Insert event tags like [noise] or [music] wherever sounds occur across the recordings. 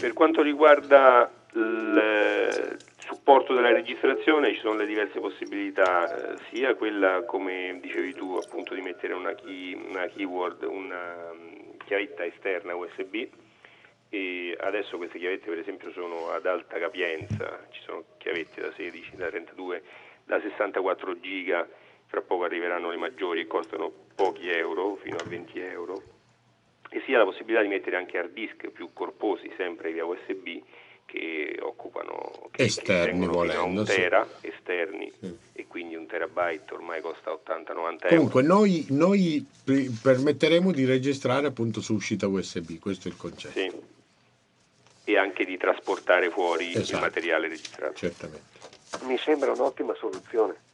per quanto riguarda il supporto della registrazione ci sono le diverse possibilità, eh, sia quella come dicevi tu appunto di mettere una, key, una keyword, una um, chiavetta esterna USB e adesso queste chiavette per esempio sono ad alta capienza, ci sono chiavette da 16, da 32, da 64 giga, fra poco arriveranno le maggiori e costano pochi euro, fino a 20 euro, e sia la possibilità di mettere anche hard disk più corposi, sempre via USB, che occupano che, esterni che volendo, un tera sì. esterni sì. e quindi un terabyte ormai costa 80-90 euro. Comunque noi, noi, permetteremo di registrare appunto su uscita USB, questo è il concetto. Sì. E anche di trasportare fuori esatto. il materiale registrato. Certamente. Mi sembra un'ottima soluzione.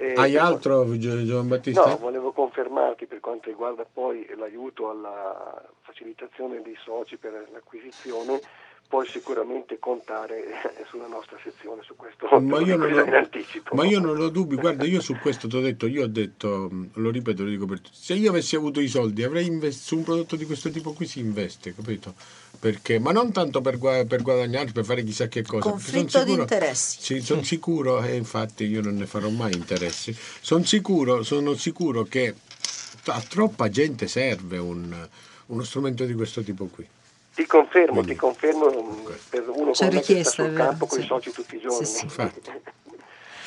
Eh, Hai altro Gian Battista? No, volevo confermarti per quanto riguarda poi l'aiuto alla facilitazione dei soci per l'acquisizione puoi sicuramente contare sulla nostra sezione su questo ma io, [laughs] non ho, ma io non ho dubbi guarda io su questo ti ho detto io ho detto lo ripeto lo dico per tutti se io avessi avuto i soldi avrei investito su un prodotto di questo tipo qui si investe capito? Perché ma non tanto per, per guadagnare per fare chissà che cosa conflitto di interessi. Sì, sono sicuro e infatti io non ne farò mai interessi. Sono sicuro sono sicuro che a troppa gente serve un, uno strumento di questo tipo qui ti confermo, Quindi. ti confermo per uno C'è come che sta sul campo con i soci tutti i giorni. Sì, sì.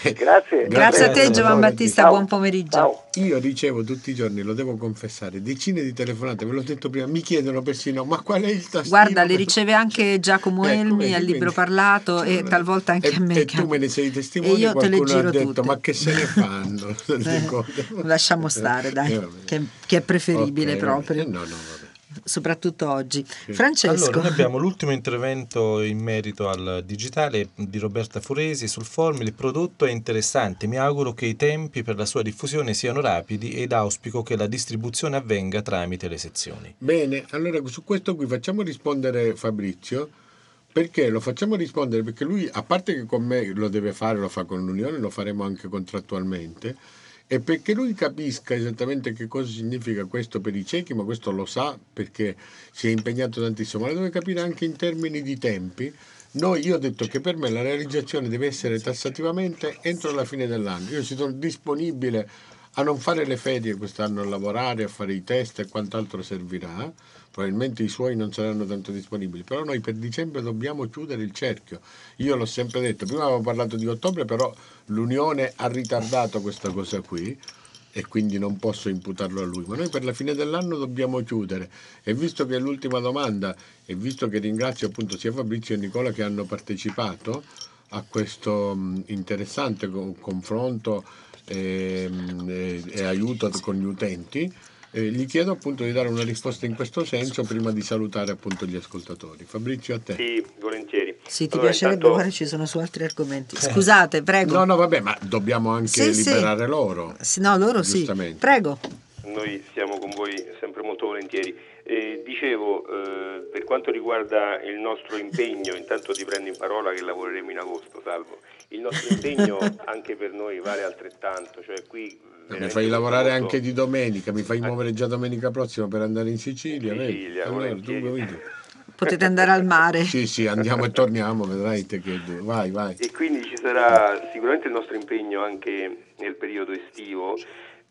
[laughs] Grazie. Grazie a te Giovan Battista, buon pomeriggio. Ciao. Io ricevo tutti i giorni, lo devo confessare, decine di telefonate, ve l'ho detto prima, mi chiedono persino ma qual è il tastino? Guarda, le riceve anche Giacomo ecco, Elmi al libro parlato e talvolta anche e, a me. E tu me ne sei testimone, e io te le giro ha detto tutte. ma che se ne fanno? [laughs] eh, lasciamo stare dai, eh, che, che, è preferibile okay, proprio. Eh, no, no, vabbè soprattutto oggi. Sì. Francesco. Allora, noi abbiamo l'ultimo intervento in merito al digitale di Roberta Foresi sul forum. Il prodotto è interessante, mi auguro che i tempi per la sua diffusione siano rapidi ed auspico che la distribuzione avvenga tramite le sezioni. Bene, allora su questo qui facciamo rispondere Fabrizio. Perché lo facciamo rispondere? Perché lui, a parte che con me lo deve fare, lo fa con l'Unione, lo faremo anche contrattualmente e perché lui capisca esattamente che cosa significa questo per i ciechi, ma questo lo sa perché si è impegnato tantissimo, ma lo deve capire anche in termini di tempi. Noi, io ho detto che per me la realizzazione deve essere tassativamente entro la fine dell'anno. Io sono disponibile a non fare le ferie quest'anno, a lavorare, a fare i test e quant'altro servirà probabilmente i suoi non saranno tanto disponibili, però noi per dicembre dobbiamo chiudere il cerchio. Io l'ho sempre detto, prima avevo parlato di ottobre, però l'Unione ha ritardato questa cosa qui e quindi non posso imputarlo a lui, ma noi per la fine dell'anno dobbiamo chiudere e visto che è l'ultima domanda e visto che ringrazio appunto sia Fabrizio e Nicola che hanno partecipato a questo interessante confronto e, e, e aiuto con gli utenti, eh, gli chiedo appunto di dare una risposta in questo senso prima di salutare appunto gli ascoltatori. Fabrizio, a te. Sì, volentieri. Sì, ti allora, piacerebbe, intanto... guarda, ci sono su altri argomenti. Eh. Scusate, prego. No, no, vabbè, ma dobbiamo anche sì, liberare sì. loro. Sì, no, loro sì. Prego. Noi siamo con voi sempre molto volentieri. Eh, dicevo, eh, per quanto riguarda il nostro impegno, intanto ti prendo in parola che lavoreremo in agosto, salvo. Il nostro impegno [laughs] anche per noi vale altrettanto, cioè qui mi fai lavorare molto... anche di domenica, mi fai muovere già domenica prossima per andare in Sicilia. Sicilia allora, [laughs] Potete andare al mare. sì, sì, andiamo e torniamo, vedrai te che... Vai, vai. E quindi ci sarà sicuramente il nostro impegno anche nel periodo estivo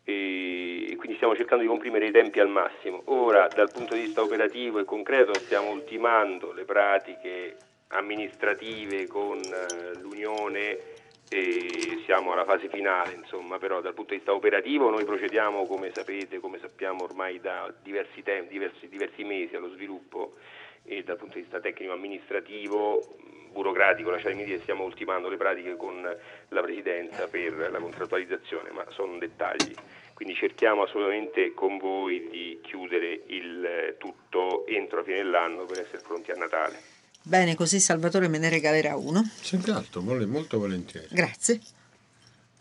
e quindi stiamo cercando di comprimere i tempi al massimo. Ora, dal punto di vista operativo e concreto, stiamo ultimando le pratiche amministrative con eh, l'Unione e siamo alla fase finale, insomma, però dal punto di vista operativo noi procediamo, come sapete, come sappiamo ormai da diversi, tempi, diversi, diversi mesi allo sviluppo e dal punto di vista tecnico-amministrativo, burocratico, lasciatemi dire, stiamo ultimando le pratiche con la Presidenza per la contrattualizzazione, ma sono dettagli. Quindi cerchiamo assolutamente con voi di chiudere il tutto entro la fine dell'anno per essere pronti a Natale. Bene, così Salvatore me ne regalerà uno. Senz'altro, molto volentieri. Grazie.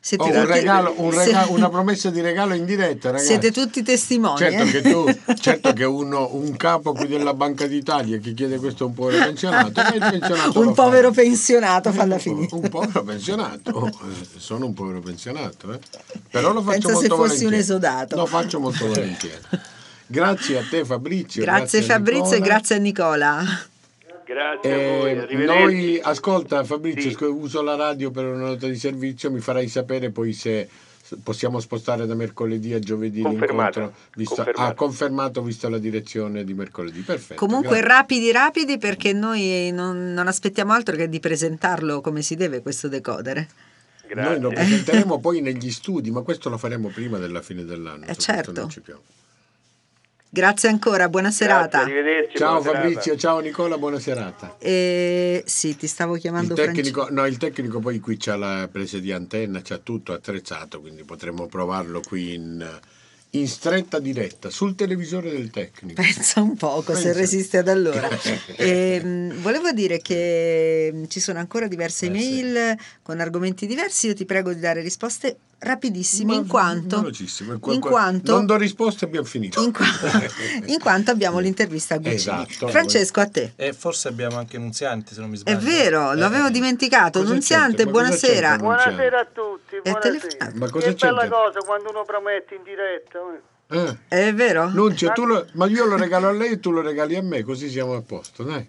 Siete oh, un regalo, un regalo, una promessa di regalo in diretta, ragazzi. Siete tutti testimoni. Certo eh? che tu, [laughs] certo che uno, un capo qui della Banca d'Italia che chiede questo a un povero pensionato, pensionato un povero fa. pensionato fa alla fine. Un povero pensionato, oh, sono un povero pensionato, eh. però lo faccio Pensa molto se fossi un esodato. Lo faccio molto volentieri. [laughs] Grazie a te Fabrizio. Grazie, grazie Fabrizio e grazie a Nicola. Grazie a voi, Eh, arrivederci. noi, ascolta Fabrizio, Sì. uso la radio per una nota di servizio, mi farai sapere poi se possiamo spostare da mercoledì a giovedì Confermato. l'incontro. Visto, Confermato. Ah, confermato visto la direzione di mercoledì. Perfetto. Comunque grazie. rapidi, rapidi perché noi non, non aspettiamo altro che di presentarlo come si deve questo decodere. Grazie. Noi lo presenteremo poi negli studi, ma questo lo faremo prima della fine dell'anno. Eh, certo. non ci piove. Grazie ancora, buona serata. Grazie, arrivederci. Ciao buona serata. Fabrizio, ciao Nicola, buona serata. Eh, sì, ti stavo Il chiamando tecnico, no, il tecnico poi qui c'ha la presa di antenna, c'ha tutto attrezzato, quindi potremmo provarlo qui in, in stretta diretta sul televisore del tecnico. Pensa un poco se Pensa. resiste ad allora. [laughs] Ehm, volevo dire che mm, ci sono ancora diverse Eh, sì. email con argomenti diversi. Io ti prego di dare risposte rapidissime Ma- in quanto, velocissimo, in in qua- quanto- non do risposte abbiamo finito in, qua- [laughs] in quanto abbiamo l'intervista a Guccini. Esatto. Francesco, a te. E forse abbiamo anche Nunzianti, se non mi È sbaglio. vero, lo Eh, avevo eh. dimenticato. Nunziante, buonasera. Buonasera a tutti, È buonasera. Ma cosa che bella c'entra? cosa quando uno promette in diretta. eh. Eh, È vero? Nunzio, tu lo- ma io lo regalo a lei e tu lo regali a me così siamo a posto dai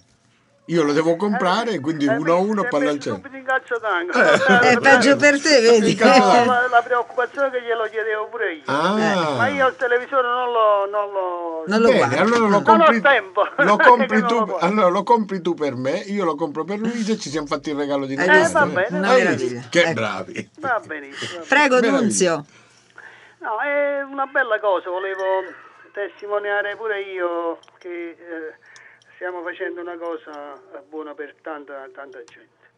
io lo devo comprare quindi Eh, uno a uno palla al centro subito in calcio d'angolo. È peggio per te, vedi? La, la preoccupazione che glielo chiedevo pure io. ah Ma io il televisore non lo... Non lo... Non lo Bene, guardo. allora lo Non ho compri, tempo. [laughs] lo [laughs] compri tu, lo allora lo compri tu per me, io lo compro per Luisa e ci siamo fatti il regalo di Eh, Natale. va bene, meraviglia. visto? Che Ecco. bravi. Va benissimo. va bene. Prego. Nunzio. No, è una bella cosa, volevo testimoniare pure io che eh, stiamo facendo una cosa buona per tanta, tanta gente.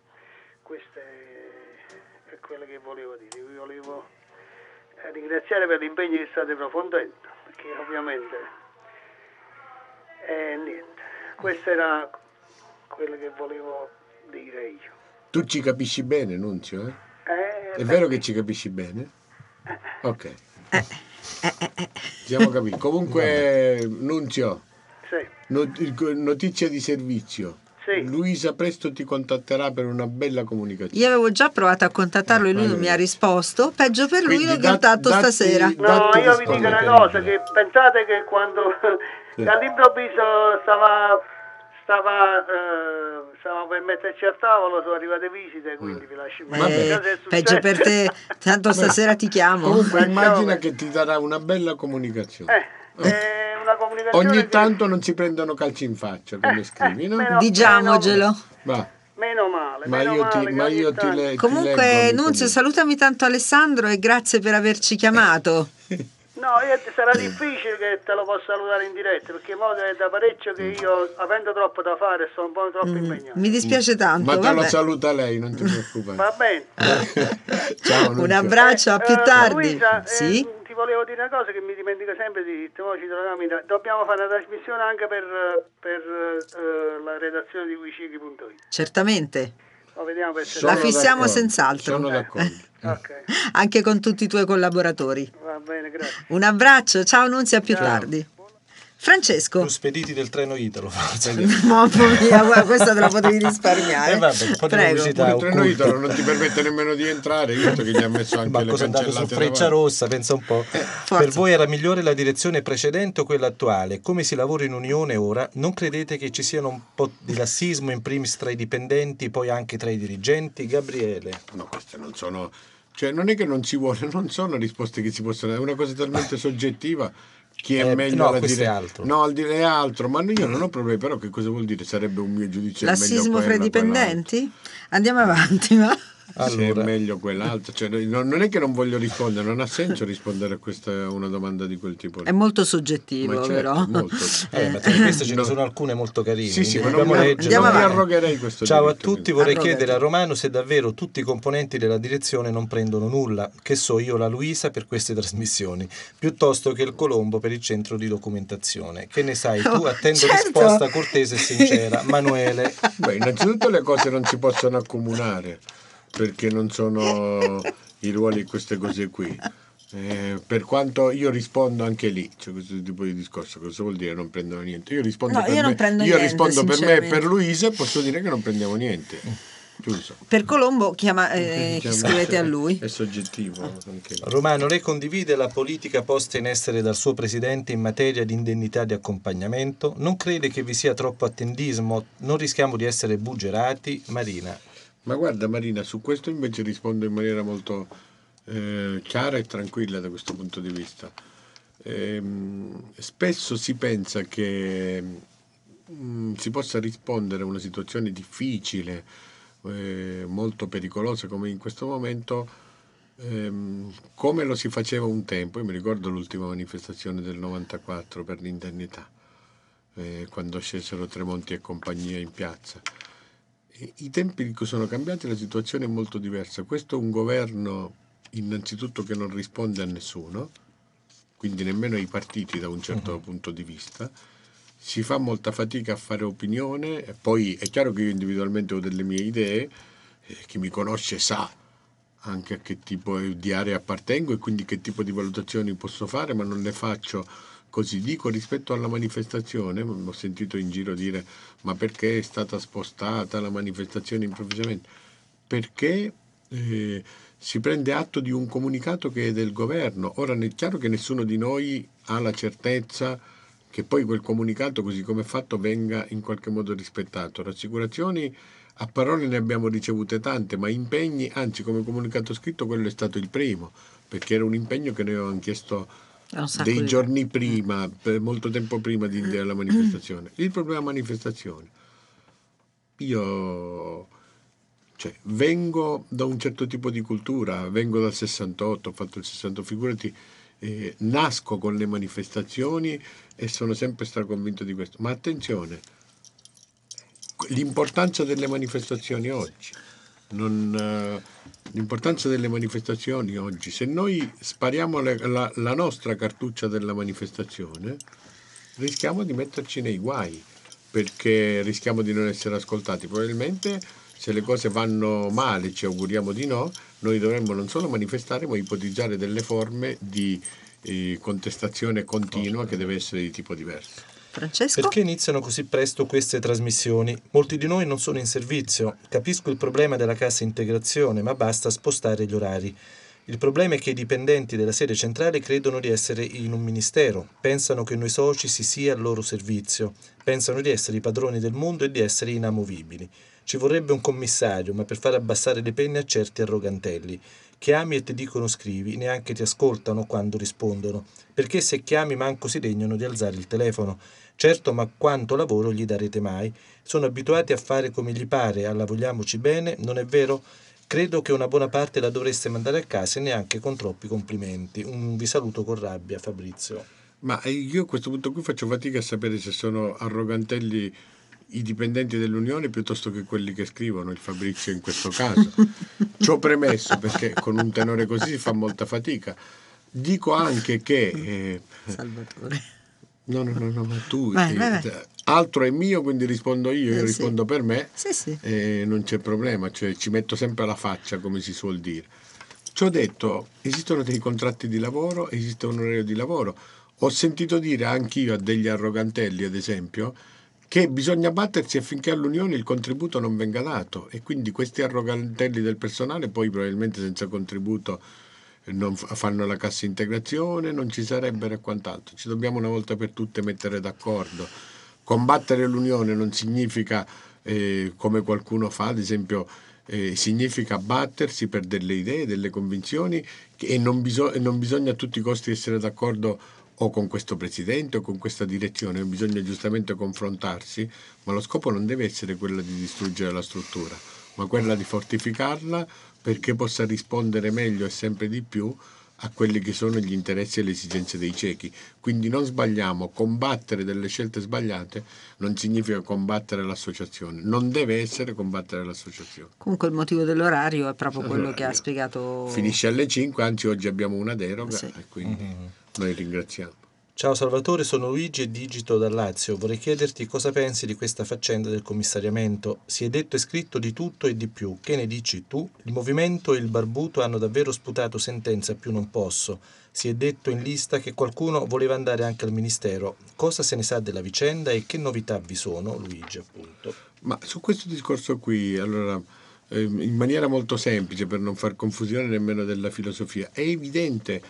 Questo è, è quello che volevo dire. Vi volevo eh, ringraziare per l'impegno che state profondendo, perché ovviamente eh, niente, questo era quello che volevo dire io. Tu ci capisci bene, Nunzio? Eh? Eh, È vero che ci capisci bene? Ok. Siamo capiti. Comunque, Nunzio, notizia di servizio. Sì. Luisa presto ti contatterà per una bella comunicazione. Io avevo già provato a contattarlo e lui non mi ha risposto. Peggio per lui Quindi lo che ho dat- fatto datti- stasera. No, io vi dico una cosa, che pensate che quando dall'improvviso stava, stava, eh, stavamo per metterci a tavolo, sono arrivate visite, quindi vi lascio Eh, peggio per te, tanto stasera ti chiamo. Comunque immagina che- ti darà una bella comunicazione. Eh, è una comunicazione Ogni tanto non si prendono calci in faccia come Eh, scrivi, no? meno- Diciamogelo. Va. Meno male, Ma meno io ti, male che ma io ti, le, ti Comunque, Nunzio, salutami tanto Alessandro e grazie per averci chiamato. [laughs] No, io- sarà difficile che te lo possa salutare in diretta, perché mo è da parecchio che io, avendo troppo da fare, sono un po' troppo impegnato. Mi dispiace tanto. Ma te lo saluta lei, non ti [laughs] preoccupare. Va bene. [laughs] Ciao. Un abbraccio, a più Eh, tardi. Luisa, eh, Sì? Ti volevo dire una cosa che mi dimentico sempre di dirti, ci troviamo in- dobbiamo fare una trasmissione anche per, eh, per eh, la redazione di wicicchi.it. Certamente. Lo vediamo per Sono La fissiamo d'accordo, senz'altro. Sono d'accordo. [laughs] Ok, Anche con tutti i tuoi collaboratori. va bene, grazie. Un abbraccio, ciao Nunzio, a più Ciao. tardi. Francesco. Più spediti del treno Italo, forse. [laughs] Mamma mia, guarda, questa te la potevi [laughs] risparmiare. Eh, vabbè, un po' di Prego. il treno occulta. Italo non ti permette nemmeno di entrare, io che gli ha messo anche Ma le cosa è andato su cancellate Freccia davanti. Rossa? Pensa un po'. Forza. Per voi era migliore la direzione precedente o quella attuale? Come si lavora in unione ora? Non credete che ci siano un po' di lassismo in primis tra i dipendenti, poi anche tra i dirigenti? Gabriele. No, queste non sono... Cioè, non è che non si vuole, non sono risposte che si possono... È una cosa talmente [laughs] soggettiva. Chi è Eh, meglio no, questo dire... è altro. No, al dire altro, ma io non ho problemi, però che cosa vuol dire? Sarebbe un mio giudizio. Lassismo fra i dipendenti? Andiamo avanti, ma... Se è Allora, meglio quell'altro. Cioè, non, non è che non voglio rispondere, non ha senso rispondere a questa una domanda di quel tipo. È molto soggettivo, Ma certo, però. molto. eh, ma tra queste ce ne sono alcune molto carine. Sì, sì, ma quindi non, leggere. non arrogherei questo Ciao a tutti, vorrei Arrogati. chiedere a Romano se davvero tutti i componenti della direzione non prendono nulla, che so io la Luisa per queste trasmissioni, piuttosto che il Colombo per il centro di documentazione. Che ne sai tu? Oh, Attendo certo. risposta cortese e sincera. Manuele. Beh, innanzitutto le cose non si possono accomunare perché non sono [laughs] i ruoli queste cose qui. Eh, per quanto io rispondo anche lì, cioè questo tipo di discorso, cosa vuol dire non prendono niente? Io rispondo No, per io me, prendo io niente, rispondo per me e per Luisa e posso dire che non prendiamo niente. Chiuso. Per Colombo chiama, eh, Diciamo, scrivete a lui. È soggettivo. anche. Romano, lei condivide la politica posta in essere dal suo presidente in materia di indennità di accompagnamento? Non crede che vi sia troppo attendismo? Non rischiamo di essere buggerati? Marina. Ma guarda Marina, su questo invece rispondo in maniera molto eh, chiara e tranquilla da questo punto di vista. Ehm, spesso si pensa che mm, si possa rispondere a una situazione difficile, eh, molto pericolosa come in questo momento, ehm, come lo si faceva un tempo. Io mi ricordo l'ultima manifestazione del 94 per l'indennità, eh, quando scesero Tremonti e compagnia in piazza. I tempi sono cambiati, la situazione è molto diversa. Questo è un governo innanzitutto che non risponde a nessuno, quindi nemmeno ai partiti da un certo punto di vista. Si fa molta fatica a fare opinione, poi è chiaro che io individualmente ho delle mie idee, eh, chi mi conosce sa anche a che tipo di area appartengo e quindi che tipo di valutazioni posso fare, ma non le faccio così. Dico rispetto alla manifestazione, ho sentito in giro dire ma perché è stata spostata la manifestazione improvvisamente? Perché eh, si prende atto di un comunicato che è del governo. Ora è chiaro che nessuno di noi ha la certezza che poi quel comunicato, così come è fatto, venga in qualche modo rispettato. Rassicurazioni a parole ne abbiamo ricevute tante, ma impegni, anzi come comunicato scritto quello è stato il primo, perché era un impegno che noi avevamo chiesto dei di- giorni prima, per molto tempo prima di, della manifestazione. Il problema manifestazione. Io cioè, vengo da un certo tipo di cultura, vengo dal 68, ho fatto il 68, figurati, eh, nasco con le manifestazioni e sono sempre stato convinto di questo. Ma attenzione, l'importanza delle manifestazioni oggi. Non, eh, l'importanza delle manifestazioni oggi, se noi spariamo le- la, la nostra cartuccia della manifestazione, rischiamo di metterci nei guai, perché rischiamo di non essere ascoltati. Probabilmente se le cose vanno male, ci auguriamo di no, noi dovremmo non solo manifestare, ma ipotizzare delle forme di eh, contestazione continua che deve essere di tipo diverso. Francesco? Perché iniziano così presto queste trasmissioni? Molti di noi non sono in servizio. Capisco il problema della cassa integrazione, ma basta spostare gli orari. Il problema è che i dipendenti della sede centrale credono di essere in un ministero, pensano che noi soci si sia al loro servizio, pensano di essere i padroni del mondo e di essere inamovibili. Ci vorrebbe un commissario, ma per far abbassare le penne a certi arrogantelli. Chiami e ti dicono scrivi, neanche ti ascoltano quando rispondono, perché se chiami manco si degnano di alzare il telefono. Certo, ma quanto lavoro gli darete mai? Sono abituati a fare come gli pare, alla vogliamoci bene, non è vero? Credo che una buona parte la dovreste mandare a casa e neanche con troppi complimenti. Un vi saluto con rabbia, Fabrizio. Ma eh, io a questo punto qui faccio fatica a sapere se sono arrogantelli i dipendenti dell'Unione piuttosto che quelli che scrivono, il Fabrizio in questo caso. Ci ho premesso perché con un tenore così si fa molta fatica. Dico anche che... eh, Salvatore. No, no, no, no, ma tu... Vai, eh, vai, vai. Altro è mio, quindi rispondo io, io Eh, sì. rispondo per me. Sì, sì. e non c'è problema, cioè ci metto sempre la faccia, come si suol dire. Ci ho detto, esistono dei contratti di lavoro, esiste un orario di lavoro. Ho sentito dire anch'io a degli arrogantelli, ad esempio, che bisogna battersi affinché all'Unione il contributo non venga dato e quindi questi arrogantelli del personale poi probabilmente senza contributo eh, non fa- fanno la cassa integrazione, non ci sarebbero e quant'altro. Ci dobbiamo una volta per tutte mettere d'accordo. Combattere l'Unione non significa, eh, come qualcuno fa, ad esempio, eh, significa battersi per delle idee, delle convinzioni e non, biso- e non bisogna a tutti i costi essere d'accordo o con questo presidente o con questa direzione, bisogna giustamente confrontarsi, ma lo scopo non deve essere quello di distruggere la struttura, ma quella di fortificarla perché possa rispondere meglio e sempre di più a quelli che sono gli interessi e le esigenze dei ciechi. Quindi non sbagliamo, combattere delle scelte sbagliate non significa combattere l'associazione, non deve essere combattere l'associazione. Comunque il motivo dell'orario è proprio quello che ha spiegato. Finisce alle 5, anzi oggi abbiamo una deroga Sì. e quindi noi ringraziamo. Ciao Salvatore, sono Luigi e digito dal Lazio. Vorrei chiederti cosa pensi di questa faccenda del commissariamento. Si è detto e scritto di tutto e di più. Che ne dici tu? Il movimento e il barbuto hanno davvero sputato sentenza più non posso. Si è detto in lista che qualcuno voleva andare anche al ministero. Cosa se ne sa della vicenda e che novità vi sono? Luigi, appunto. Ma su questo discorso qui, allora, eh, in maniera molto semplice per non far confusione nemmeno della filosofia. È evidente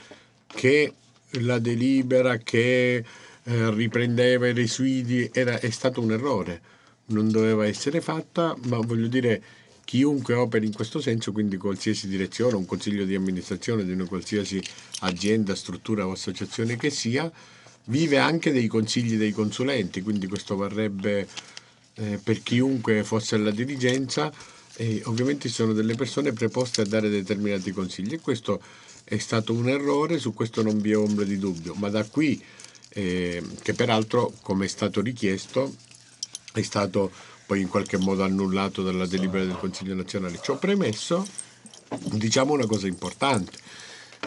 che la delibera che eh, riprendeva i residui era, è stato un errore, non doveva essere fatta, ma voglio dire chiunque operi in questo senso, quindi qualsiasi direzione, un consiglio di amministrazione di una qualsiasi azienda, struttura o associazione che sia, vive anche dei consigli dei consulenti, quindi questo varrebbe eh, per chiunque fosse alla dirigenza e ovviamente sono delle persone preposte a dare determinati consigli e questo è stato un errore, su questo non vi è ombra di dubbio, ma da qui, eh, che peraltro come è stato richiesto, è stato poi in qualche modo annullato dalla delibera del Consiglio nazionale. Ciò premesso, diciamo una cosa importante.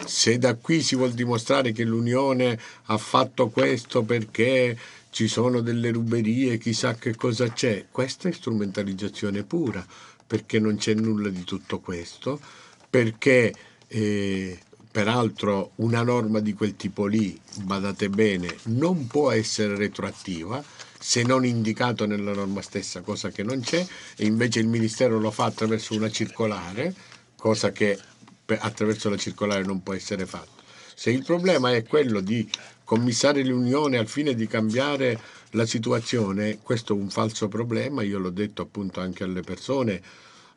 Se da qui si vuol dimostrare che l'Unione ha fatto questo perché ci sono delle ruberie, chissà che cosa c'è, questa è strumentalizzazione pura, perché non c'è nulla di tutto questo, perché eh, peraltro una norma di quel tipo lì, badate bene, non può essere retroattiva se non indicato nella norma stessa, cosa che non c'è, e invece il Ministero lo fa attraverso una circolare, cosa che attraverso la circolare non può essere fatto. Se il problema è quello di commissare l'Unione al fine di cambiare la situazione, questo è un falso problema, io l'ho detto appunto anche alle persone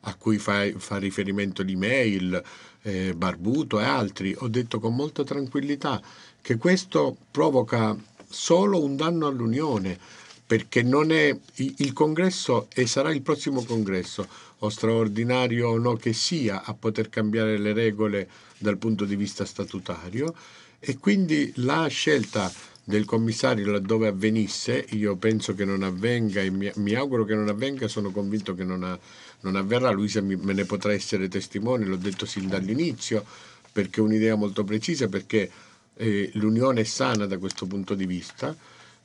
a cui fa, fa riferimento l'email, eh, Barbuto e altri, ho detto con molta tranquillità che questo provoca solo un danno all'Unione, perché non è il congresso e sarà il prossimo congresso, o straordinario o no che sia, a poter cambiare le regole dal punto di vista statutario. E quindi la scelta del commissario laddove avvenisse, io penso che non avvenga e mi, auguro che non avvenga, sono convinto che non, ha, non avverrà, Luisa me ne potrà essere testimone, l'ho detto sin dall'inizio, perché è un'idea molto precisa, perché eh, l'unione è sana da questo punto di vista,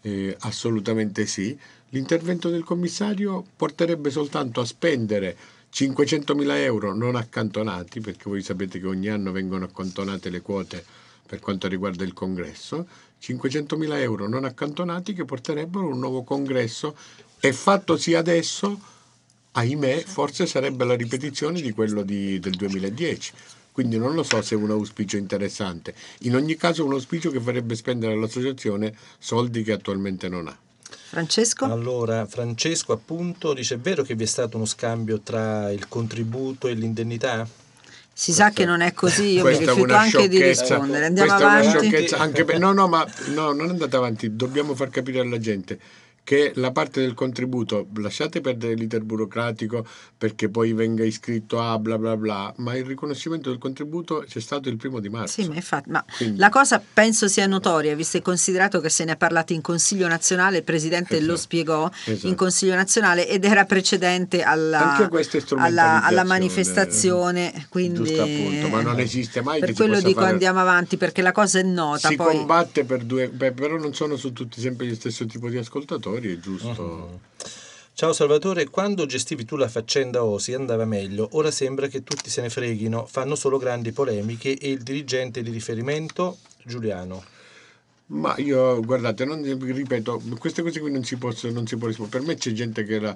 eh, assolutamente sì. L'intervento del commissario porterebbe soltanto a spendere 500.000 euro non accantonati, perché voi sapete che ogni anno vengono accantonate le quote per quanto riguarda il congresso, 500.000 euro non accantonati che porterebbero un nuovo congresso e fattosi adesso, ahimè, forse sarebbe la ripetizione di quello di, del 2010. Quindi non lo so se è un auspicio interessante. In ogni caso è un auspicio che farebbe spendere all'associazione soldi che attualmente non ha. Francesco? Allora, Francesco appunto dice, è vero che vi è stato uno scambio tra il contributo e l'indennità? Si sa che non è così, io mi rifiuto anche di rispondere. Andiamo avanti. Anche per, no, no, ma no, non andate avanti, dobbiamo far capire alla gente che la parte del contributo lasciate perdere l'iter burocratico perché poi venga iscritto a bla bla bla, ma il riconoscimento del contributo c'è stato il primo di marzo. Sì, ma infatti, ma Quindi. la cosa penso sia notoria, visto e considerato che se ne è parlato in Consiglio nazionale, il Presidente esatto. lo spiegò esatto. in Consiglio nazionale ed era precedente alla, alla, alla manifestazione. Quindi, appunto, ma non esiste mai. Per quello dico fare... andiamo avanti perché la cosa è nota. Si poi... combatte per due, beh, però non sono su tutti sempre gli stesso tipo di ascoltatori giocatori, è giusto. Uh-huh. Ciao Salvatore, quando gestivi tu la faccenda Osi andava meglio, ora sembra che tutti se ne freghino, fanno solo grandi polemiche e il dirigente di riferimento Giuliano. Ma io, guardate, non, ripeto, queste cose qui non si, possono, non si può rispondere. Per me c'è gente che la,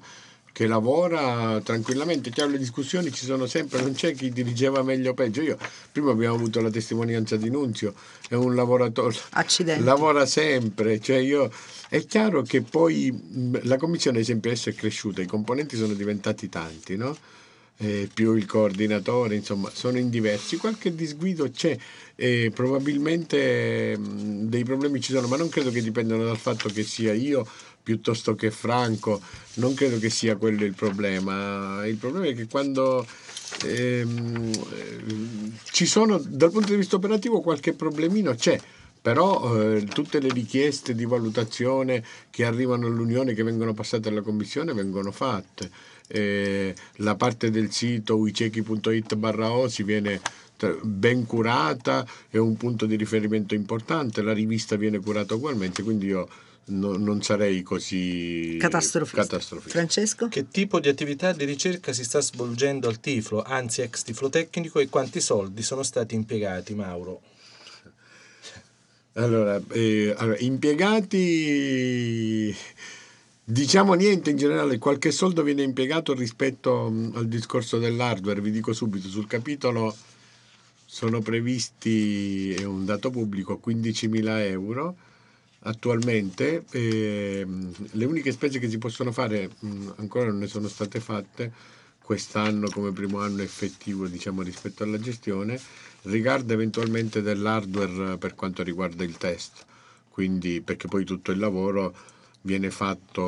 che lavora tranquillamente, chiaro le discussioni ci sono sempre, non c'è chi dirigeva meglio o peggio. Io prima abbiamo avuto la testimonianza di Nunzio, è un lavoratore, Accidenti. lavora sempre, cioè io, è chiaro che poi la commissione ad esempio adesso è cresciuta, i componenti sono diventati tanti, no? Eh, più il coordinatore, insomma, sono in diversi, qualche disguido c'è, eh, probabilmente mh, dei problemi ci sono, ma non credo che dipendano dal fatto che sia io piuttosto che Franco, non credo che sia quello il problema. Il problema è che quando ehm, ci sono, dal punto di vista operativo, qualche problemino c'è. Però eh, tutte le richieste di valutazione che arrivano all'Unione, che vengono passate alla Commissione, vengono fatte. Eh, la parte del sito uicechi.it barra o si viene ben curata, è un punto di riferimento importante, la rivista viene curata ugualmente, quindi io no, non sarei così catastrofista. catastrofista. Francesco? Che tipo di attività di ricerca si sta svolgendo al Tiflo, anzi ex Tiflo Tecnico, e quanti soldi sono stati impiegati, Mauro? Allora, eh, allora impiegati Diciamo niente in generale, qualche soldo viene impiegato rispetto mm, al discorso dell'hardware, vi dico subito, sul capitolo sono previsti, è un dato pubblico, 15.000 euro attualmente, eh, le uniche spese che si possono fare mm, ancora non ne sono state fatte quest'anno come primo anno effettivo diciamo, rispetto alla gestione, riguarda eventualmente dell'hardware per quanto riguarda il test, quindi perché poi tutto il lavoro viene fatto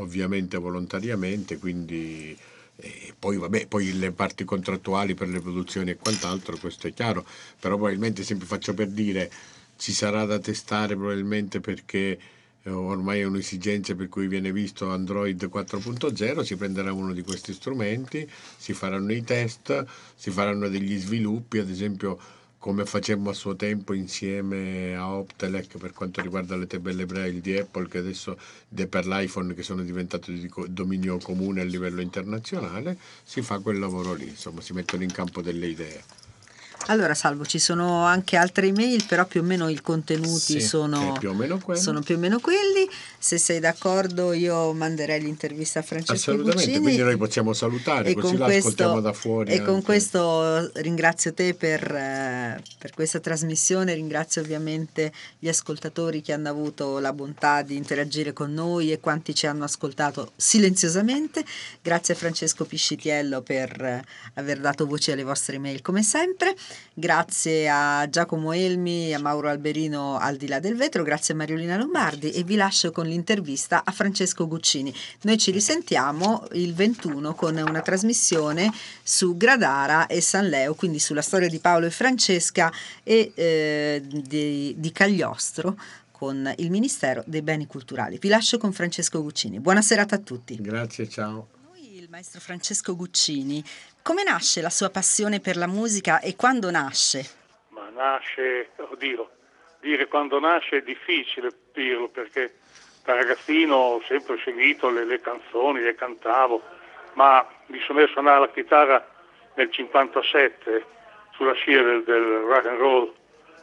ovviamente volontariamente, quindi e poi, vabbè, poi le parti contrattuali per le produzioni e quant'altro, questo è chiaro, però probabilmente sempre faccio per dire ci sarà da testare probabilmente perché eh, ormai è un'esigenza per cui viene visto Android 4.0, si prenderà uno di questi strumenti, si faranno i test, si faranno degli sviluppi, ad esempio come facemmo a suo tempo insieme a Optelec per quanto riguarda le tabelle braille di Apple che adesso per l'iPhone che sono diventate di dominio comune a livello internazionale, si fa quel lavoro lì, insomma si mettono in campo delle idee. Allora, Salvo, ci sono anche altre email, però più o meno i contenuti sì, sono, più sono, più o meno quelli. Se sei d'accordo, io manderei l'intervista a Francesco Assolutamente, Cucini. quindi noi possiamo salutare, così la questo, ascoltiamo da fuori. E anche. con questo ringrazio te per, eh, per questa trasmissione, ringrazio ovviamente gli ascoltatori che hanno avuto la bontà di interagire con noi e quanti ci hanno ascoltato silenziosamente. Grazie a Francesco Piscitiello per eh, aver dato voce alle vostre email come sempre. Grazie a Giacomo Elmi a Mauro Alberino al di là del vetro, grazie a Mariolina Lombardi e vi lascio con l'intervista a Francesco Guccini. Noi ci risentiamo il 21 con una trasmissione su Gradara e San Leo, quindi sulla storia di Paolo e Francesca e eh, di, di Cagliostro con il Ministero dei Beni Culturali. Vi lascio con Francesco Guccini. Buona serata a tutti. Grazie, ciao. Noi, il maestro Francesco Guccini come nasce la sua passione per la musica e quando nasce? Ma nasce, oddio, dire quando nasce è difficile dirlo perché da ragazzino ho sempre seguito le, le canzoni, le cantavo, ma mi sono messo a suonare la chitarra nel 57 sulla scia del, del rock and roll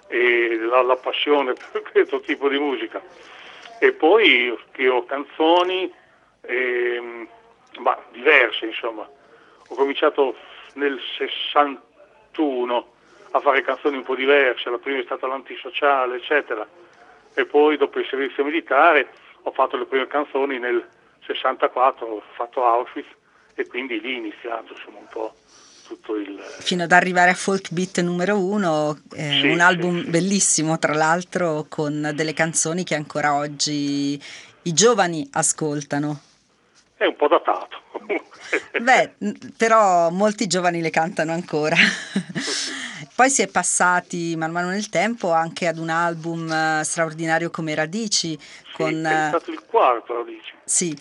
e la, la passione [laughs] per questo tipo di musica. E poi scrivo canzoni, eh, ma diverse insomma ho cominciato nel 61 a fare canzoni un po' diverse, la prima è stata l'antisociale, eccetera, e poi dopo il servizio militare ho fatto le prime canzoni nel 64, ho fatto Auschwitz e quindi lì è iniziato insomma un po' tutto il... Fino ad arrivare a Folk Beat numero uno, eh, sì, un album sì, bellissimo tra l'altro con delle canzoni che ancora oggi i giovani ascoltano. È un po' datato. Beh, però molti giovani le cantano ancora. Poi si è passati man mano nel tempo anche ad un album uh, straordinario come Radici. Con, sì, è stato il quarto Radici. Sì,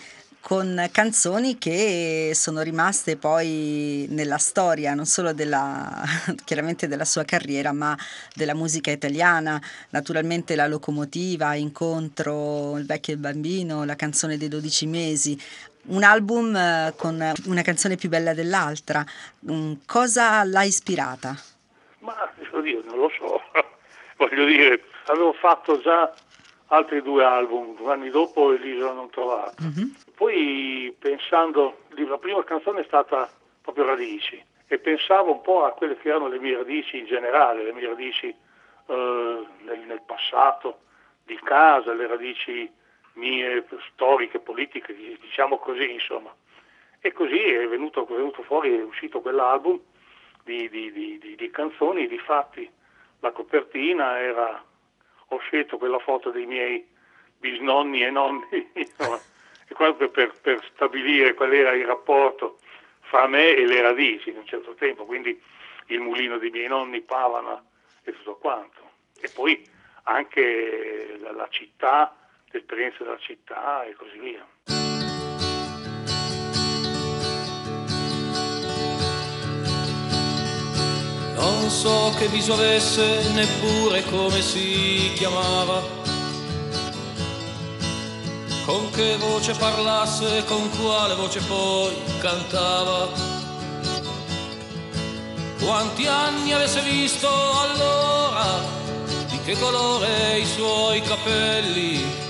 con canzoni che sono rimaste poi nella storia non solo della, [laughs] chiaramente della sua carriera ma della musica italiana naturalmente la locomotiva Incontro il vecchio e il bambino la canzone dei 12 mesi un album eh, con una canzone più bella dell'altra. Mm, cosa l'ha ispirata? Ma oddio, non lo so. [laughs] Voglio dire, avevo fatto già altri due album, due anni dopo e l'isola non trovata. Mm-hmm. Poi pensando, la prima canzone è stata proprio Radici e pensavo un po' a quelle che erano le mie radici in generale, le mie radici eh, nel, nel passato, di casa, le radici mie storiche, politiche, diciamo così, insomma. E così è venuto, è venuto fuori, è uscito quell'album di, di, di, di canzoni, di fatti la copertina era, ho scelto quella foto dei miei bisnonni e nonni, [laughs] insomma, e per, per stabilire qual era il rapporto fra me e le radici in un certo tempo, quindi il mulino dei miei nonni, Pavana e tutto quanto. E poi anche la, la città, l'esperienza della città e così via. Non so che viso avesse, neppure come si chiamava, con che voce parlasse, con quale voce poi cantava. Quanti anni avesse visto allora, di che colore i suoi capelli,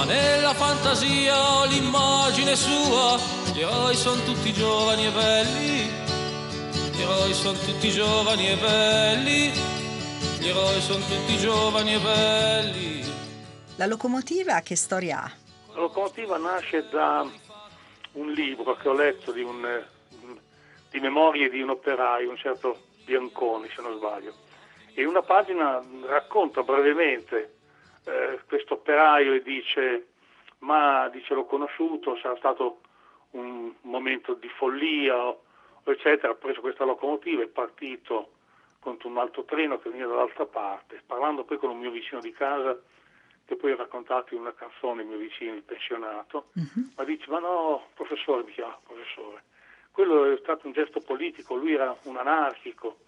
ma nella fantasia ho l'immagine sua. Gli eroi sono tutti giovani e belli, gli eroi sono tutti giovani e belli, gli eroi sono tutti giovani e belli. La locomotiva che storia ha? La locomotiva nasce da un libro che ho letto di, un, di memorie di un operaio, un certo Bianconi se non sbaglio. E una pagina racconta brevemente eh, questo operaio e dice ma dice l'ho conosciuto, sarà stato un momento di follia eccetera, ha preso questa locomotiva, è partito contro un altro treno che veniva dall'altra parte, parlando poi con un mio vicino di casa che poi ha raccontato in una canzone, il mio vicino, il pensionato, uh-huh. ma dice, ma no, professore, mi chiama professore, quello è stato un gesto politico, lui era un anarchico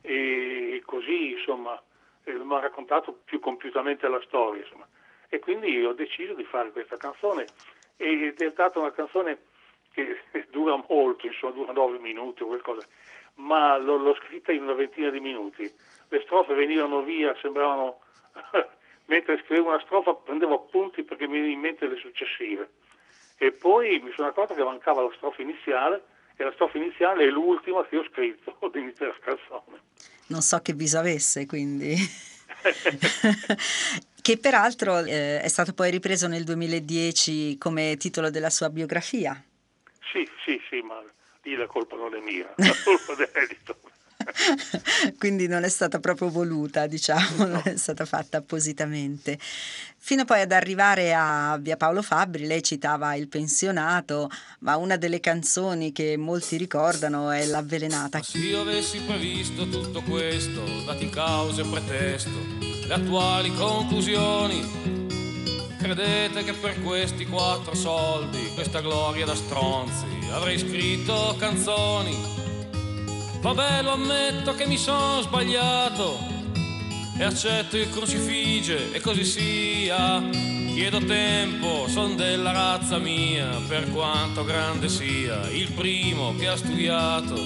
e così, insomma, mi ha raccontato più compiutamente la storia, insomma. E quindi ho deciso di fare questa canzone ed è stata una canzone che [laughs] dura molto, insomma, dura nove minuti o qualcosa, ma l'ho, l'ho scritta in una ventina di minuti. Le strofe venivano via, sembravano [laughs] mentre scrivevo una strofa prendevo appunti perché mi venivano in mente le successive. E poi mi sono accorto che mancava la strofa iniziale e la strofa iniziale è l'ultima che ho scritto [laughs] dell'intera canzone. Non so che viso avesse, quindi... [laughs] che peraltro eh, è stato poi ripreso nel 2010 come titolo della sua biografia. Sì, sì, sì, ma lì la colpa non è mia, la colpa [laughs] dell'editore. [laughs] quindi non è stata proprio voluta, diciamo, non è stata fatta appositamente. Fino poi ad arrivare a Via Paolo Fabbri, lei citava Il pensionato, ma una delle canzoni che molti ricordano è L'avvelenata. Se io avessi previsto tutto questo, dati cause e pretesto, le attuali conclusioni, Credete che per questi quattro soldi, questa gloria da stronzi, avrei scritto canzoni Vabbè, lo ammetto che mi sono sbagliato e accetto il crucifige e così sia. Chiedo tempo, son della razza mia, per quanto grande sia, il primo che ha studiato.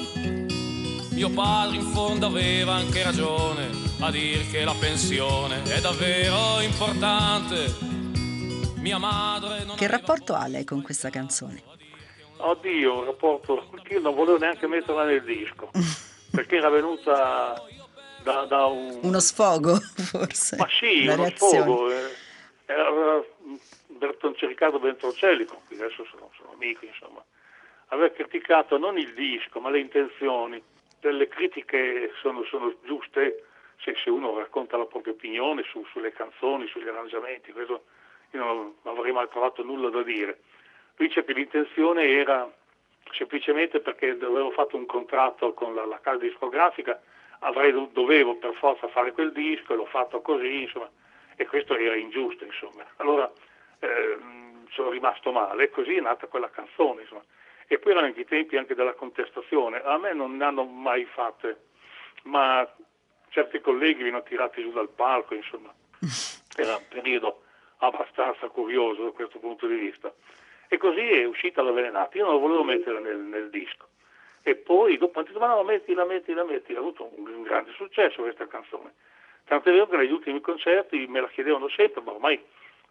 Mio padre in fondo aveva anche ragione a dire che la pensione è davvero importante. Mia madre non Che rapporto ha lei con questa canzone? Oddio, un rapporto che io non volevo neanche metterla nel disco, [laughs] perché era venuta da, da un... Uno sfogo, [laughs] forse. Ma sì, uno reazione. sfogo. Eh, era Bertonce, Riccardo Bentrocelli, con cui adesso sono, sono amico, insomma. Aveva criticato non il disco, ma le intenzioni. Delle critiche sono, sono giuste se, se, uno racconta la propria opinione su, sulle canzoni, sugli arrangiamenti, questo io non, non avrei mai trovato nulla da dire Dice che l'intenzione era semplicemente perché avevo fatto un contratto con la, la casa discografica, avrei, dovevo per forza fare quel disco e l'ho fatto così, insomma, e questo era ingiusto, insomma. Allora eh, sono rimasto male e così è nata quella canzone, insomma. E poi erano anche i tempi anche della contestazione, a me non ne hanno mai fatte, ma certi colleghi mi hanno tirati giù dal palco, insomma. [laughs] Era un periodo abbastanza curioso da questo punto di vista. E così è uscita l'avvelenata. Io non la volevo mettere nel, nel disco. E poi dopo hanno detto, ma no, mettila, mettila, mettila. Ha avuto un, un grande successo questa canzone. Tanto è vero che negli ultimi concerti me la chiedevano sempre, ma ormai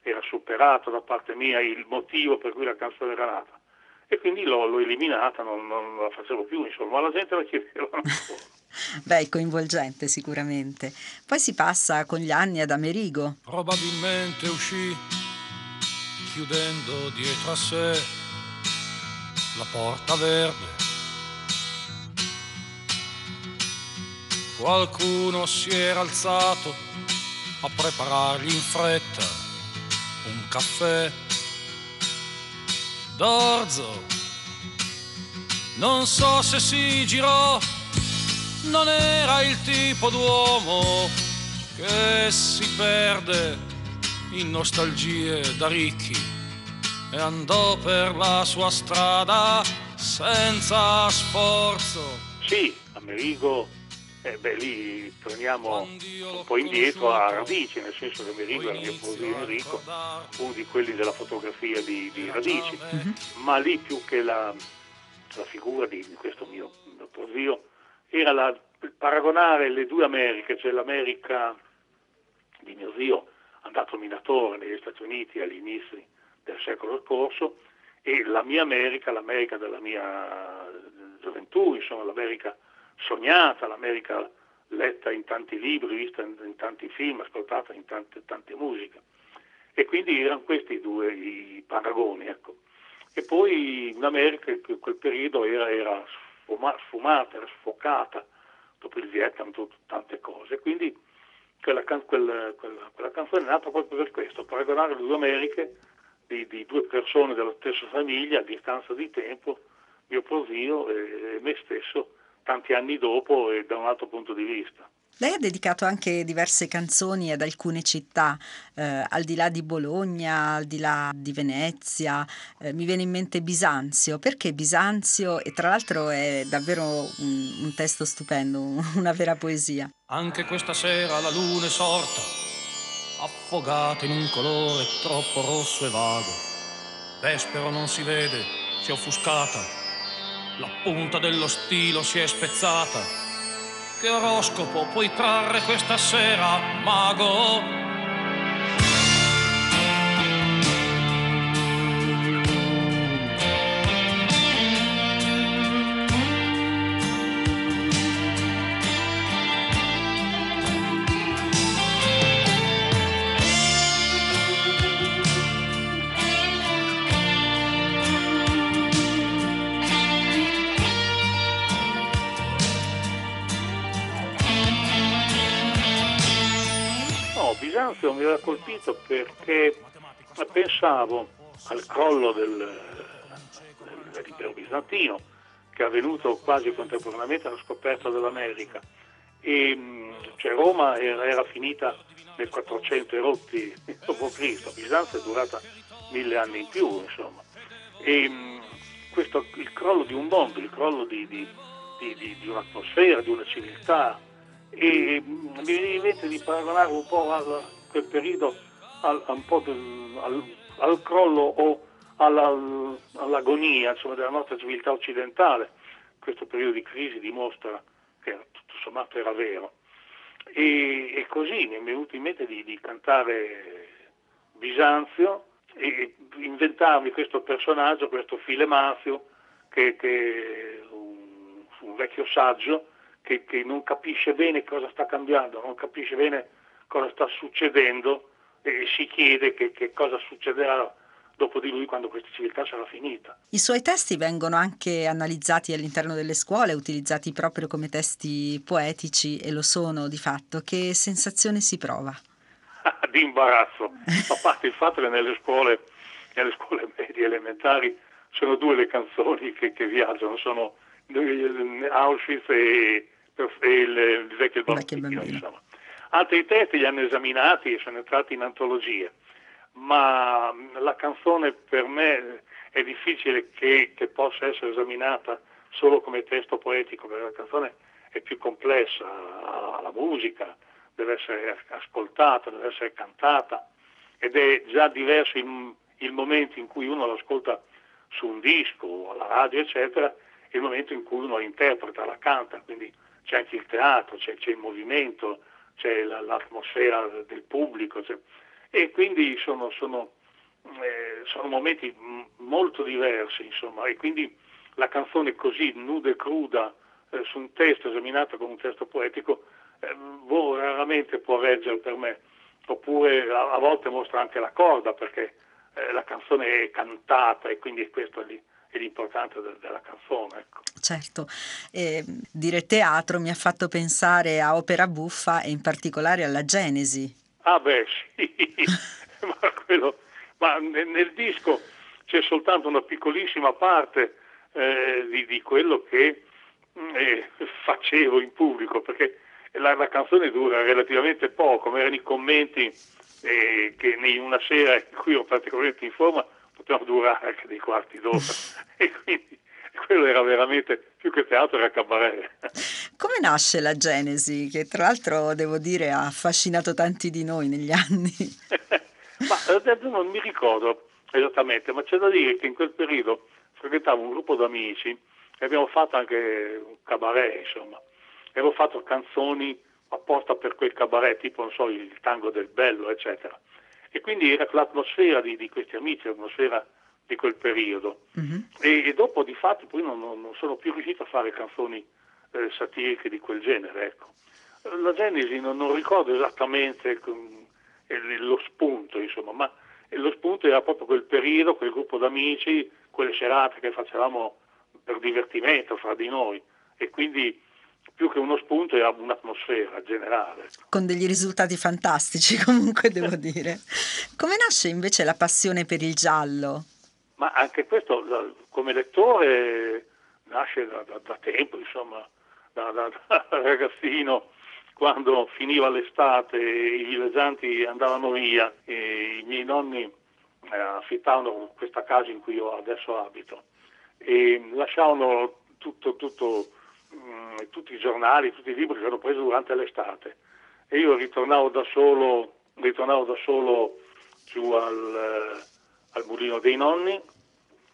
era superato da parte mia il motivo per cui la canzone era nata. E quindi l'ho, l'ho eliminata, non, non, la facevo più, insomma, ma la gente la chiedeva ancora. [laughs] Beh, coinvolgente sicuramente. Poi si passa con gli anni ad Amerigo. Probabilmente uscì chiudendo dietro a sé la porta verde. Qualcuno si era alzato a preparargli in fretta un caffè d'orzo. Non so se si girò, non era il tipo d'uomo che si perde in nostalgie da ricchi e andò per la sua strada senza sforzo. Sì, Amerigo, eh, beh lì torniamo un po' indietro a radici, nel senso che Amerigo era mio prozio Enrico, uno di quelli della fotografia di, di Radici, uh-huh. ma lì più che la, la figura di, di, questo mio, mio prozio era la, paragonare le due Americhe, cioè l'America di mio zio andato minatore negli Stati Uniti agli inizi del secolo scorso e la mia America, l'America della mia gioventù, insomma l'America sognata, l'America letta in tanti libri, vista in, tanti film, ascoltata in tante, tante musiche. E quindi erano questi due i paragoni. Ecco. E poi in America in quel periodo era, era sfumata, era sfocata, dopo il Vietnam, tante cose. Quindi quella, quella, quella, quella, canzone è nata proprio per questo, paragonare le due Americhe di, di, due persone della stessa famiglia a distanza di tempo, mio prozio e, e me stesso, tanti anni dopo e da un altro punto di vista. Lei ha dedicato anche diverse canzoni ad alcune città, eh, al di là di Bologna, al di là di Venezia, eh, mi viene in mente Bisanzio. Perché Bisanzio? E tra l'altro è davvero un, un testo stupendo, [laughs] una vera poesia. Anche questa sera la luna è sorta, affogata in un colore troppo rosso e vago. Vespero non si vede, si è offuscata, la punta dello stilo si è spezzata che oroscopo puoi trarre questa sera, mago? Bisanzio mi aveva colpito perché pensavo al crollo del, dell'impero bizantino che è avvenuto quasi contemporaneamente alla scoperta dell'America e cioè Roma era, era, finita nel 400 erotti d.C., Bisanzio è durata mille anni in più insomma e questo, il crollo di un mondo, il crollo di, di, di, di un'atmosfera, di una civiltà e mi viene in mente di paragonare un po' a quel periodo al, del, al, al, crollo o alla, all'agonia insomma, della nostra civiltà occidentale. Questo periodo di crisi dimostra che tutto sommato era vero. E, e così mi è venuto in mente di, di cantare Bisanzio e inventarmi questo personaggio, questo Filemazio, che, che un, un vecchio saggio che, che, non capisce bene cosa sta cambiando, non capisce bene cosa sta succedendo e si chiede che, che cosa succederà dopo di lui quando questa civiltà sarà finita. I suoi testi vengono anche analizzati all'interno delle scuole, utilizzati proprio come testi poetici e lo sono di fatto. Che sensazione si prova? [laughs] di imbarazzo, a parte il fatto che nelle scuole, nelle scuole medie elementari sono due le canzoni che, che viaggiano, sono Auschwitz e, e il, il vecchio bambino, insomma. Altri testi li hanno esaminati e sono entrati in antologie, ma la canzone per me è difficile che, che possa essere esaminata solo come testo poetico, perché la canzone è più complessa, la musica, deve essere ascoltata, deve essere cantata ed è già diverso il, il momento in cui uno l'ascolta su un disco alla radio, eccetera, e il momento in cui uno la interpreta, la canta, quindi c'è anche il teatro, c'è, c'è il movimento, c'è la, l'atmosfera del pubblico c'è, e quindi sono, sono, eh, sono momenti molto diversi insomma e quindi la canzone così nuda e cruda eh, su un testo esaminato come un testo poetico eh, boh, raramente può reggere per me. Oppure a, a, volte mostra anche la corda perché eh, la canzone è cantata e quindi questo è lì è l'importanza de- della canzone. Ecco. Certo, eh, dire teatro mi ha fatto pensare a opera buffa e in particolare alla Genesi. Ah beh sì, [laughs] ma, quello, ma nel, nel, disco c'è soltanto una piccolissima parte eh, di, di, quello che eh, facevo in pubblico, perché la, la, canzone dura relativamente poco, ma erano i commenti eh, che in una sera in cui ero particolarmente in forma potevano durare anche dei quarti d'ora [laughs] e quindi quello era veramente più che teatro era cabaret. Come nasce la Genesi, che tra l'altro devo dire ha affascinato tanti di noi negli anni? [laughs] ma adesso non mi ricordo esattamente, ma c'è da dire che in quel periodo frequentavo un gruppo d'amici e abbiamo fatto anche un cabaret, insomma. E avevo fatto canzoni apposta per quel cabaret, tipo, non so, il tango del bello, eccetera. E quindi era l'atmosfera di, di questi amici, l'atmosfera di quel periodo. Mm-hmm. E, e, dopo di fatto poi non, non, sono più riuscito a fare canzoni eh, satiriche di quel genere. Ecco. La Genesi non, non ricordo esattamente con, eh, lo spunto, insomma, ma lo spunto era proprio quel periodo, quel gruppo d'amici, quelle serate che facevamo per divertimento fra di noi e quindi più che uno spunto era un'atmosfera generale. Con degli risultati fantastici [laughs] comunque devo dire. Come nasce invece la passione per il giallo? Ma anche questo come lettore nasce da, da, da tempo, insomma, da, da, [laughs] ragazzino quando finiva l'estate i villeggianti andavano via e i miei nonni eh, affittavano questa casa in cui io adesso abito e lasciavano tutto, tutto, mh, mm, tutti i giornali, tutti i libri che avevo preso durante l'estate. E io ritornavo da solo, ritornavo da solo giù al, eh, al mulino dei nonni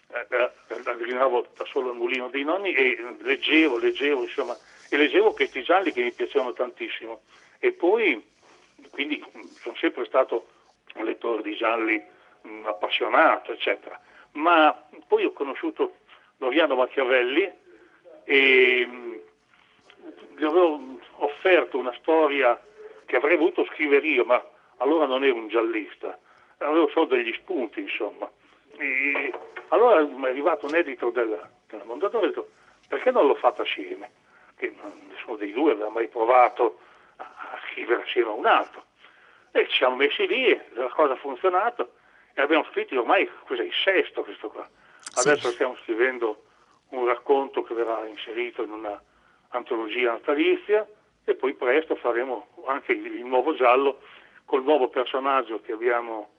eh, eh ritornavo da solo al mulino dei nonni e leggevo, leggevo, insomma, e leggevo questi gialli che mi piacevano tantissimo. E poi quindi sono sempre stato un lettore di gialli mh, mm, appassionato eccetera. Ma poi ho conosciuto Doriano Machiavelli e mh, mm, gli avevo offerto una storia che avrei voluto scrivere io ma allora non ero un giallista avevo solo degli spunti insomma e allora mi è arrivato un edito del, della Mondadori e ho detto perché non l'ho fatto assieme che nessuno dei due aveva mai provato a scrivere assieme a un altro. E ci siamo messi lì, la cosa ha funzionato e abbiamo scritto ormai cos'è il sesto questo qua. Adesso sì. stiamo scrivendo un racconto che verrà inserito in una antologia natalizia e poi presto faremo anche il, nuovo giallo col nuovo personaggio che abbiamo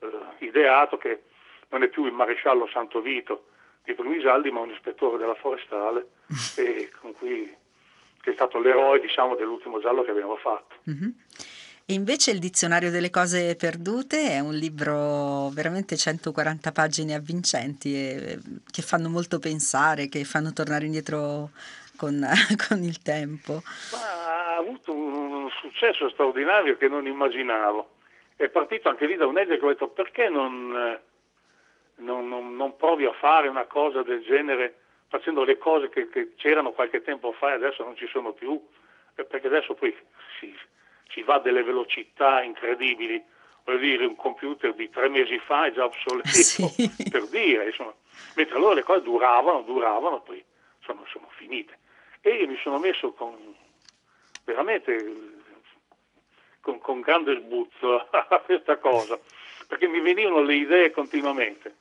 eh, ideato che non è più il maresciallo Santo Vito di primi gialli ma un ispettore della forestale [laughs] e con cui che è stato l'eroe diciamo, dell'ultimo giallo che abbiamo fatto. Mm-hmm. E invece il Dizionario delle cose perdute è un libro veramente 140 pagine avvincenti e, che fanno molto pensare, che fanno tornare indietro con, [laughs] con il tempo. Ma ha avuto un successo straordinario che non immaginavo. È partito anche lì da un'idea che ho detto perché non, non, non, non provi a fare una cosa del genere facendo le cose che, che, c'erano qualche tempo fa e adesso non ci sono più, perché adesso poi si, si va a delle velocità incredibili. Voglio dire, un computer di tre mesi fa è già obsoleto, sì. [laughs] per dire, insomma. Mentre allora le cose duravano, duravano, poi sono, sono finite. E io mi sono messo con veramente con, con grande sbuzzo a questa cosa, perché mi venivano le idee continuamente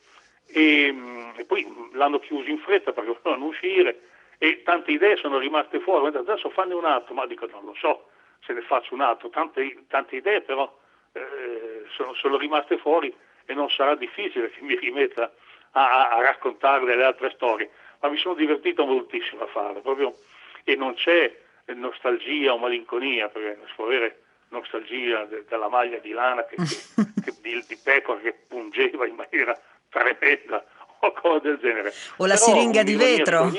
e, mm, e poi l'hanno chiuso in fretta perché [laughs] volevano uscire e tante idee sono rimaste fuori, adesso fanne un altro, ma dico non lo so se ne faccio un altro, tante, tante idee però eh, sono, sono, rimaste fuori e non sarà difficile che mi rimetta a, a, raccontare delle altre storie, ma mi sono divertito moltissimo a farlo proprio, e non c'è nostalgia o malinconia, perché non si può avere nostalgia de, della maglia di lana che, che, [laughs] che, di, di pecora che pungeva in maniera tremenda o [laughs] cose del genere. O la Però siringa di vetro.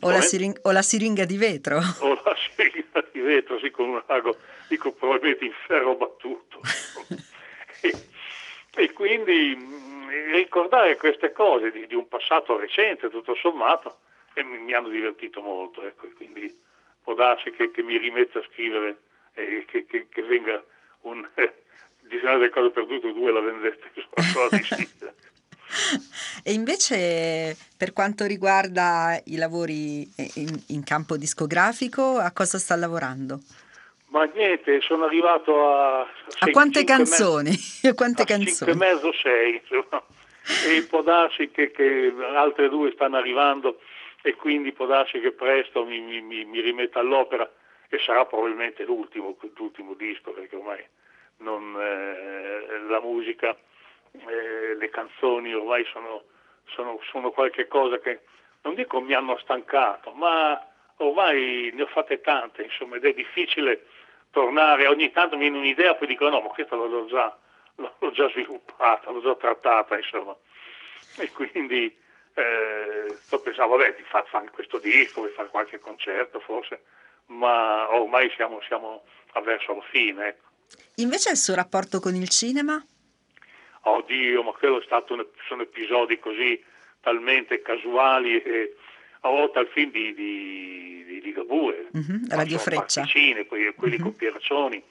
O la, siring- o la, siringa di vetro. O la siringa di vetro, sì, con un ago, dico probabilmente in ferro battuto. [laughs] e, e, quindi mh, mm, ricordare queste cose di, di, un passato recente, tutto sommato, e mi, mi hanno divertito molto. Ecco, quindi può darsi che, che mi rimetta a scrivere e che, che, che venga un... [laughs] Eh, dizionario delle cose perdute due la vendetta sono ancora di [laughs] E invece per quanto riguarda i lavori in, in, campo discografico, a cosa sta lavorando? Ma niente, sono arrivato a... a quante canzoni? [laughs] a quante a canzoni? Cinque mezzo sei, e può darsi che, che, altre due stanno arrivando e quindi può darsi che presto mi, mi, mi rimetta all'opera e sarà probabilmente l'ultimo, l'ultimo disco perché ormai non, eh, la musica eh, le canzoni ormai sono, sono, sono qualche cosa che non dico mi hanno stancato, ma ormai ne ho fatte tante, insomma, ed è difficile tornare, ogni tanto mi viene un'idea, poi dico no, ma questa l'ho già, l'ho già sviluppata, l'ho già trattata, insomma. E quindi eh, sto pensando, vabbè, di fare fa questo disco, di fare qualche concerto forse, ma ormai siamo, siamo verso la fine. Ecco. Invece il suo rapporto con il cinema? Oddio, ma quello è stato un, sono episodi così talmente casuali e a volte al film di, di, di Ligabue, mm-hmm, Radio Freccia, quelli, quelli mm-hmm. con Piercioni,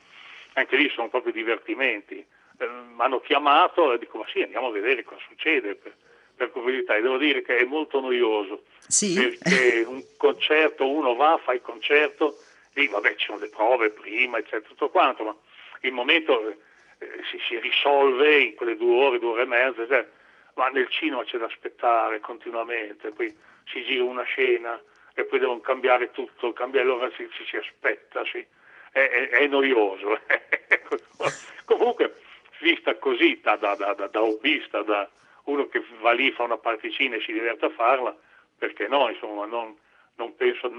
anche lì sono proprio divertimenti. Eh, mi hanno chiamato e dico ma sì andiamo a vedere cosa succede per, per curiosità e devo dire che è molto noioso sì. perché [laughs] un concerto uno va, fa il concerto lì vabbè ci sono le prove prima eccetera tutto quanto ma il momento eh, si, si, risolve in quelle due ore, due ore e mezza eccetera. ma nel cinema c'è da aspettare continuamente poi si gira una scena e poi devono cambiare tutto cambiare allora si, si, si aspetta si, è, è, è noioso [laughs] comunque vista così da, da, da, da hobbista, da uno che va lì, fa una particina e si diverte a farla, perché no, insomma, non, non penso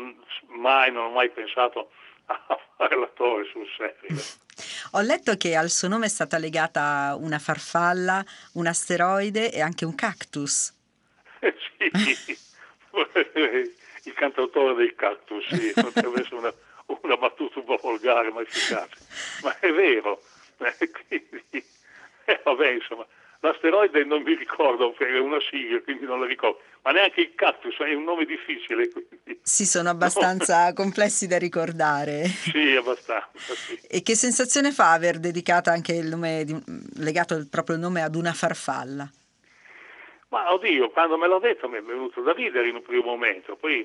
mai, non ho mai pensato a fare l'attore sul serio. Ho letto che al suo nome è stata legata una farfalla, un asteroide e anche un cactus. [laughs] Eh, sì, [laughs] il cantautore del cactus, sì, potrebbe essere una, una battuta un po' volgare ma efficace, ma è vero. [laughs] Eh, quindi, eh, vabbè, insomma, l'asteroide non mi ricordo, è una sigla, quindi non la ricordo, ma neanche il cactus è un nome difficile. Quindi. Sì, sono abbastanza [laughs] complessi da ricordare. Sì, abbastanza. Sì. E che sensazione fa aver dedicato anche il nome, di, legato il proprio nome ad una farfalla? Ma oddio, quando me l'ha detto mi è venuto da ridere in un primo momento, poi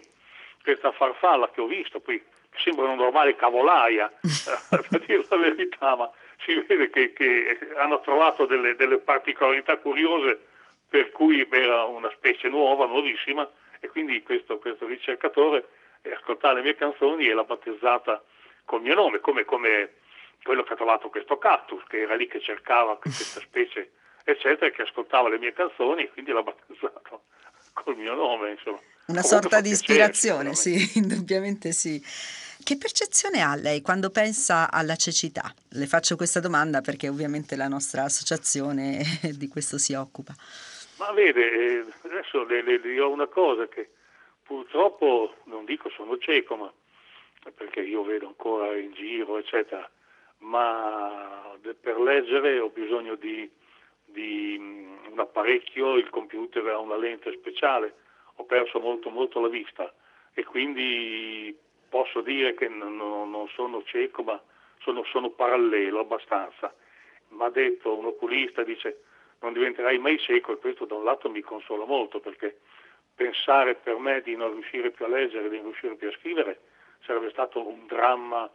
questa farfalla che ho visto, poi sembra una normale cavolaia, [laughs] [laughs] a dire la verità, ma si vede che, che hanno trovato delle, delle, particolarità curiose per cui era una specie nuova, nuovissima, e quindi questo, questo ricercatore ascoltava le mie canzoni e l'ha battezzata col mio nome, come, come quello che ha trovato questo cactus, che era lì che cercava [laughs] questa specie, eccetera, che ascoltava le mie canzoni e quindi l'ha battezzato col mio nome, insomma. Una Comunque sorta di ispirazione, sì, [laughs] indubbiamente sì. Che percezione ha lei quando pensa alla cecità? Le faccio questa domanda perché ovviamente la nostra associazione [laughs] di questo si occupa. Ma vede, eh, adesso le, le dirò una cosa che purtroppo, non dico sono cieco, ma perché io vedo ancora in giro, eccetera, ma per leggere ho bisogno di, di mm, un apparecchio, il computer ha una lente speciale, ho perso molto molto la vista e quindi posso dire che non, non sono cieco, ma sono, sono, parallelo abbastanza. Mi ha detto un oculista, dice non diventerai mai cieco e questo da un lato mi consola molto perché pensare per me di non riuscire più a leggere, di non riuscire più a scrivere sarebbe stato un dramma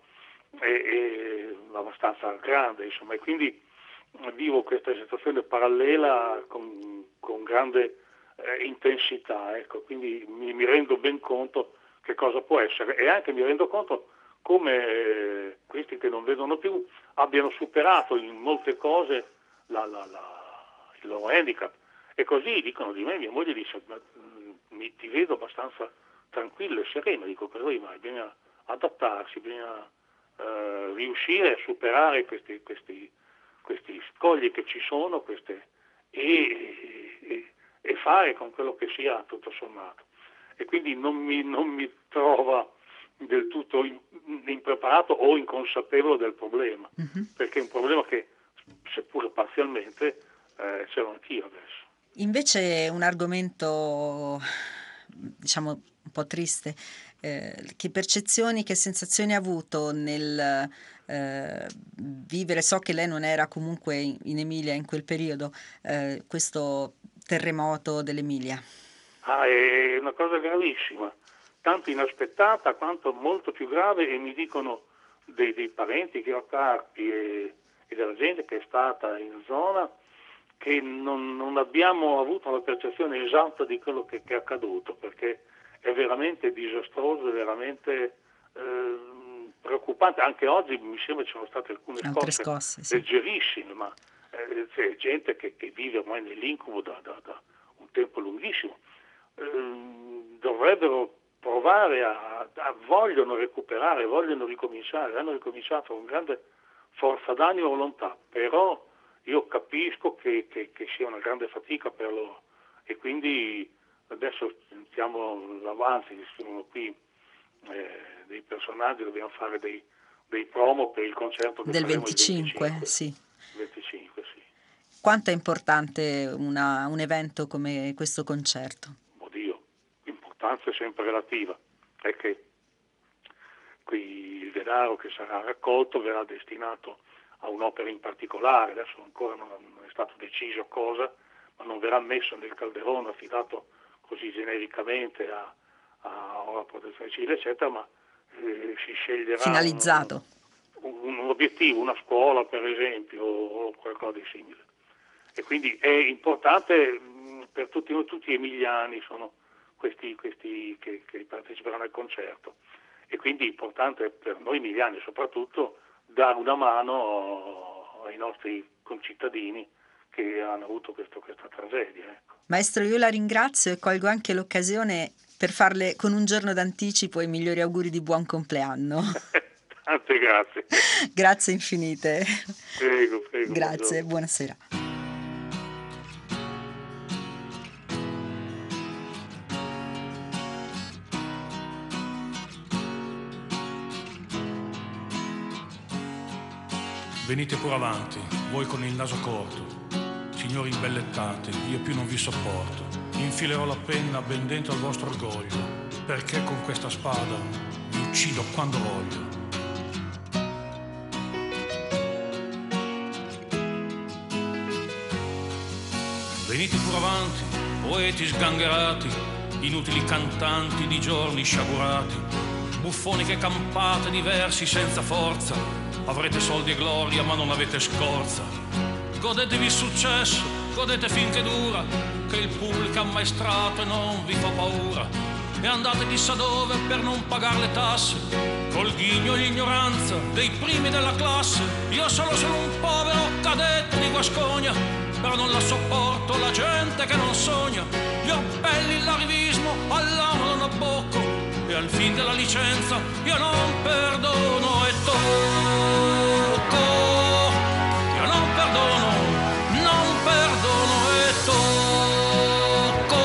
e, e abbastanza grande, insomma, e quindi vivo questa situazione parallela con, con grande eh, intensità, ecco, quindi mi, mi rendo ben conto che cosa può essere e anche mi rendo conto come eh, questi che non vedono più abbiano superato in molte cose la, la, la, il loro handicap. E così dicono di me, mia moglie dice ma, mh, mi, ti vedo abbastanza tranquillo e sereno, dico per lui ma bisogna adattarsi, bisogna eh, riuscire a superare questi, questi, questi, scogli che ci sono queste, e, e, e fare con quello che sia tutto sommato e quindi non mi, non mi trova del tutto impreparato o inconsapevole del problema, uh-huh. perché è un problema che, seppure parzialmente, eh, ce l'ho anch'io adesso. Invece un argomento, diciamo, un po' triste, eh, che percezioni, che sensazioni ha avuto nel eh, vivere, so che lei non era comunque in Emilia in quel periodo, eh, questo terremoto dell'Emilia? Ah, è una cosa gravissima, tanto inaspettata quanto molto più grave e mi dicono dei, dei parenti che ho carpi e, e, della gente che è stata in zona che non, non abbiamo avuto la percezione esatta di quello che, che, è accaduto perché è veramente disastroso, è veramente eh, preoccupante. Anche oggi mi sembra ci sono state alcune scosse, scosse sì. leggerissime, ma eh, c'è gente che, che, vive ormai nell'incubo da, da, da un tempo lunghissimo. Ehm, dovrebbero provare a, a, vogliono recuperare, vogliono ricominciare, hanno ricominciato con grande forza d'animo e volontà, però io capisco che, che, che, sia una grande fatica per loro e quindi adesso stiamo avanti, sono qui eh, dei personaggi, dobbiamo fare dei, dei promo per il concerto del 25, 25, sì. 25, sì. Quanto è importante una, un evento come questo concerto? Oddio, l'importanza è sempre relativa, è che qui il denaro che sarà raccolto verrà destinato a un'opera in particolare, adesso ancora non è stato deciso cosa, ma non verrà messo nel calderone affidato così genericamente a, a una protezione civile, eccetera, ma eh, si sceglierà finalizzato. Un, un, un, obiettivo, una scuola per esempio, o qualcosa di simile. E quindi è importante mh, per tutti, tutti gli emiliani sono questi, questi che, che parteciperanno al concerto e quindi è importante per noi emiliani soprattutto dare una mano ai nostri concittadini che hanno avuto questo, questa tragedia. Ecco. Maestro, io la ringrazio e colgo anche l'occasione per farle con un giorno d'anticipo i migliori auguri di buon compleanno. [laughs] Tante grazie. [laughs] grazie infinite. Prego, prego. Grazie, buonasera. Venite pure avanti, voi con il naso corto. Signori imbellettati, io più non vi sopporto. Infilerò la penna ben dentro al vostro orgoglio, perché con questa spada vi uccido quando voglio. Venite pure avanti, poeti sgangherati, inutili cantanti di giorni sciagurati, buffoni che campate diversi senza forza Avrete soldi e gloria, ma non avete scorza. Godetevi il successo, godete finché dura, che il pubblico ammaestrato e non vi fa paura. E andate chissà dove per non pagare le tasse, col ghigno e l'ignoranza dei primi della classe. Io sono solo un povero cadetto di Guascogna, però non la sopporto la gente che non sogna. Gli appelli, l'arrivismo, all'amo non abbocco e al fin della licenza io non perdono e tocco. Io non perdono, non perdono e tocco.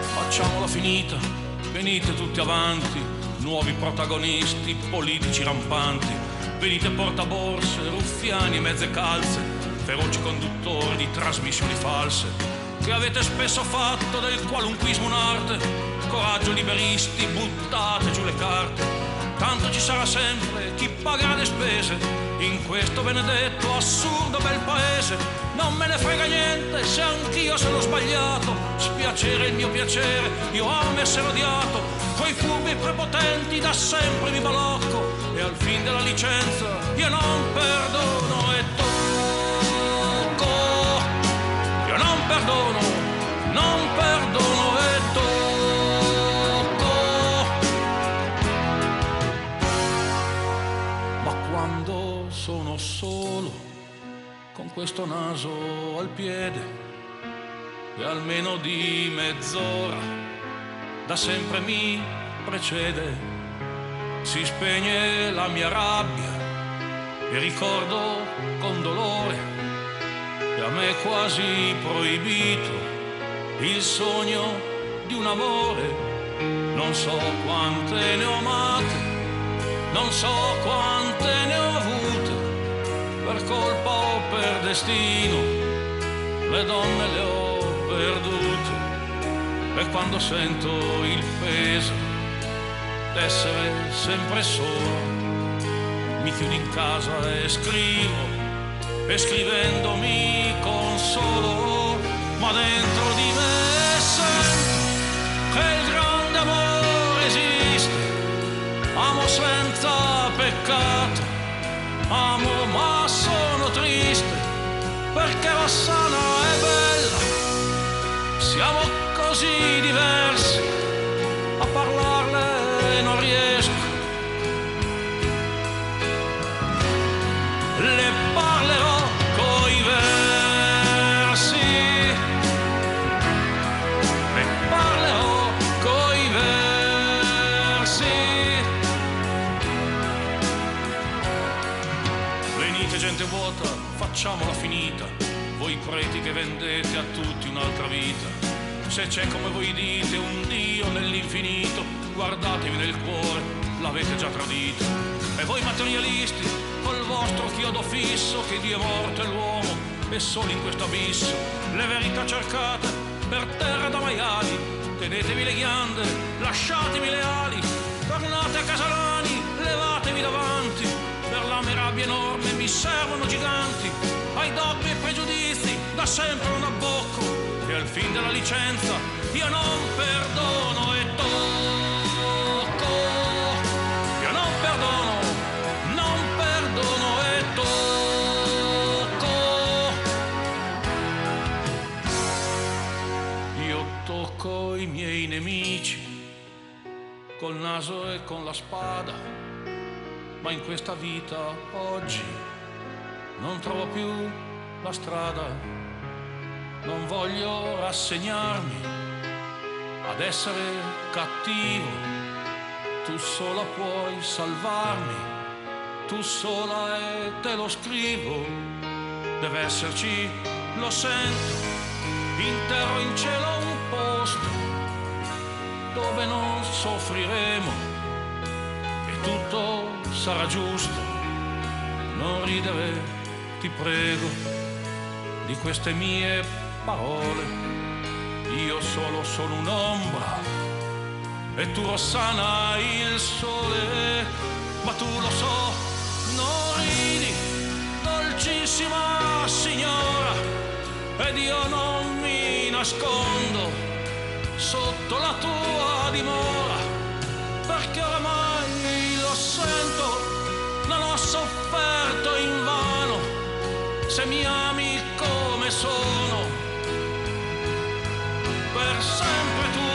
Facciamola finita, venite tutti avanti, nuovi protagonisti, politici rampanti. Venite portaborse, ruffiani e mezze calze, feroci conduttori di trasmissioni false che avete spesso fatto del qualunquismo un'arte. Coraggio liberisti, buttate giù le carte. Tanto ci sarà sempre chi pagherà le spese in questo benedetto assurdo bel paese. Non me ne frega niente se anch'io sono sbagliato. Spiacere il mio piacere, io amo essere odiato. Coi furbi prepotenti da sempre mi balocco e al fin della licenza io non perdono perdono, non perdono e tocco. Ma quando sono solo, con questo naso al piede, e almeno di mezz'ora, da sempre mi precede, si spegne la mia rabbia e ricordo con dolore e a me quasi proibito il sogno di un amore. Non so quante ne ho amate, non so quante ne ho avute, per colpa o per destino, le donne le ho perdute. E quando sento il peso d'essere sempre solo, mi chiudo in casa e scrivo e scrivendo mi consolo, ma dentro di me sento che il grande amore esiste, amo senza peccato, amo ma sono triste, perché Rossana è bella, siamo così diversi, a parlarle facciamola finita, voi preti che vendete a tutti un'altra vita. Se c'è come voi dite un Dio nell'infinito, guardatevi nel cuore l'avete già tradito. E voi materialisti, col vostro chiodo fisso, che Dio è morto e l'uomo è solo in questo abisso, le verità cercate per terra da maiali, tenetevi le ghiande, lasciatevi le ali, tornate a Casalani, levatevi davanti, per la mia rabbia enorme mi servono giganti, sempre un abbocco, e al fin della licenza io non perdono e tocco, io non perdono, non perdono e tocco, io tocco i miei nemici col naso e con la spada, ma in questa vita oggi non trovo più la strada, non voglio rassegnarmi ad essere cattivo, tu sola puoi salvarmi, tu sola e te lo scrivo, deve esserci, lo sento, in terra in cielo un posto dove non soffriremo e tutto sarà giusto. Non ridere, ti prego, di queste mie parole. Io solo sono un'ombra e tu Rossana il sole, ma tu lo so, non ridi, dolcissima signora, ed io non mi nascondo sotto la tua dimora, perché oramai lo sento, non ho sofferto in vano, se mi ami come sono, per sempre tu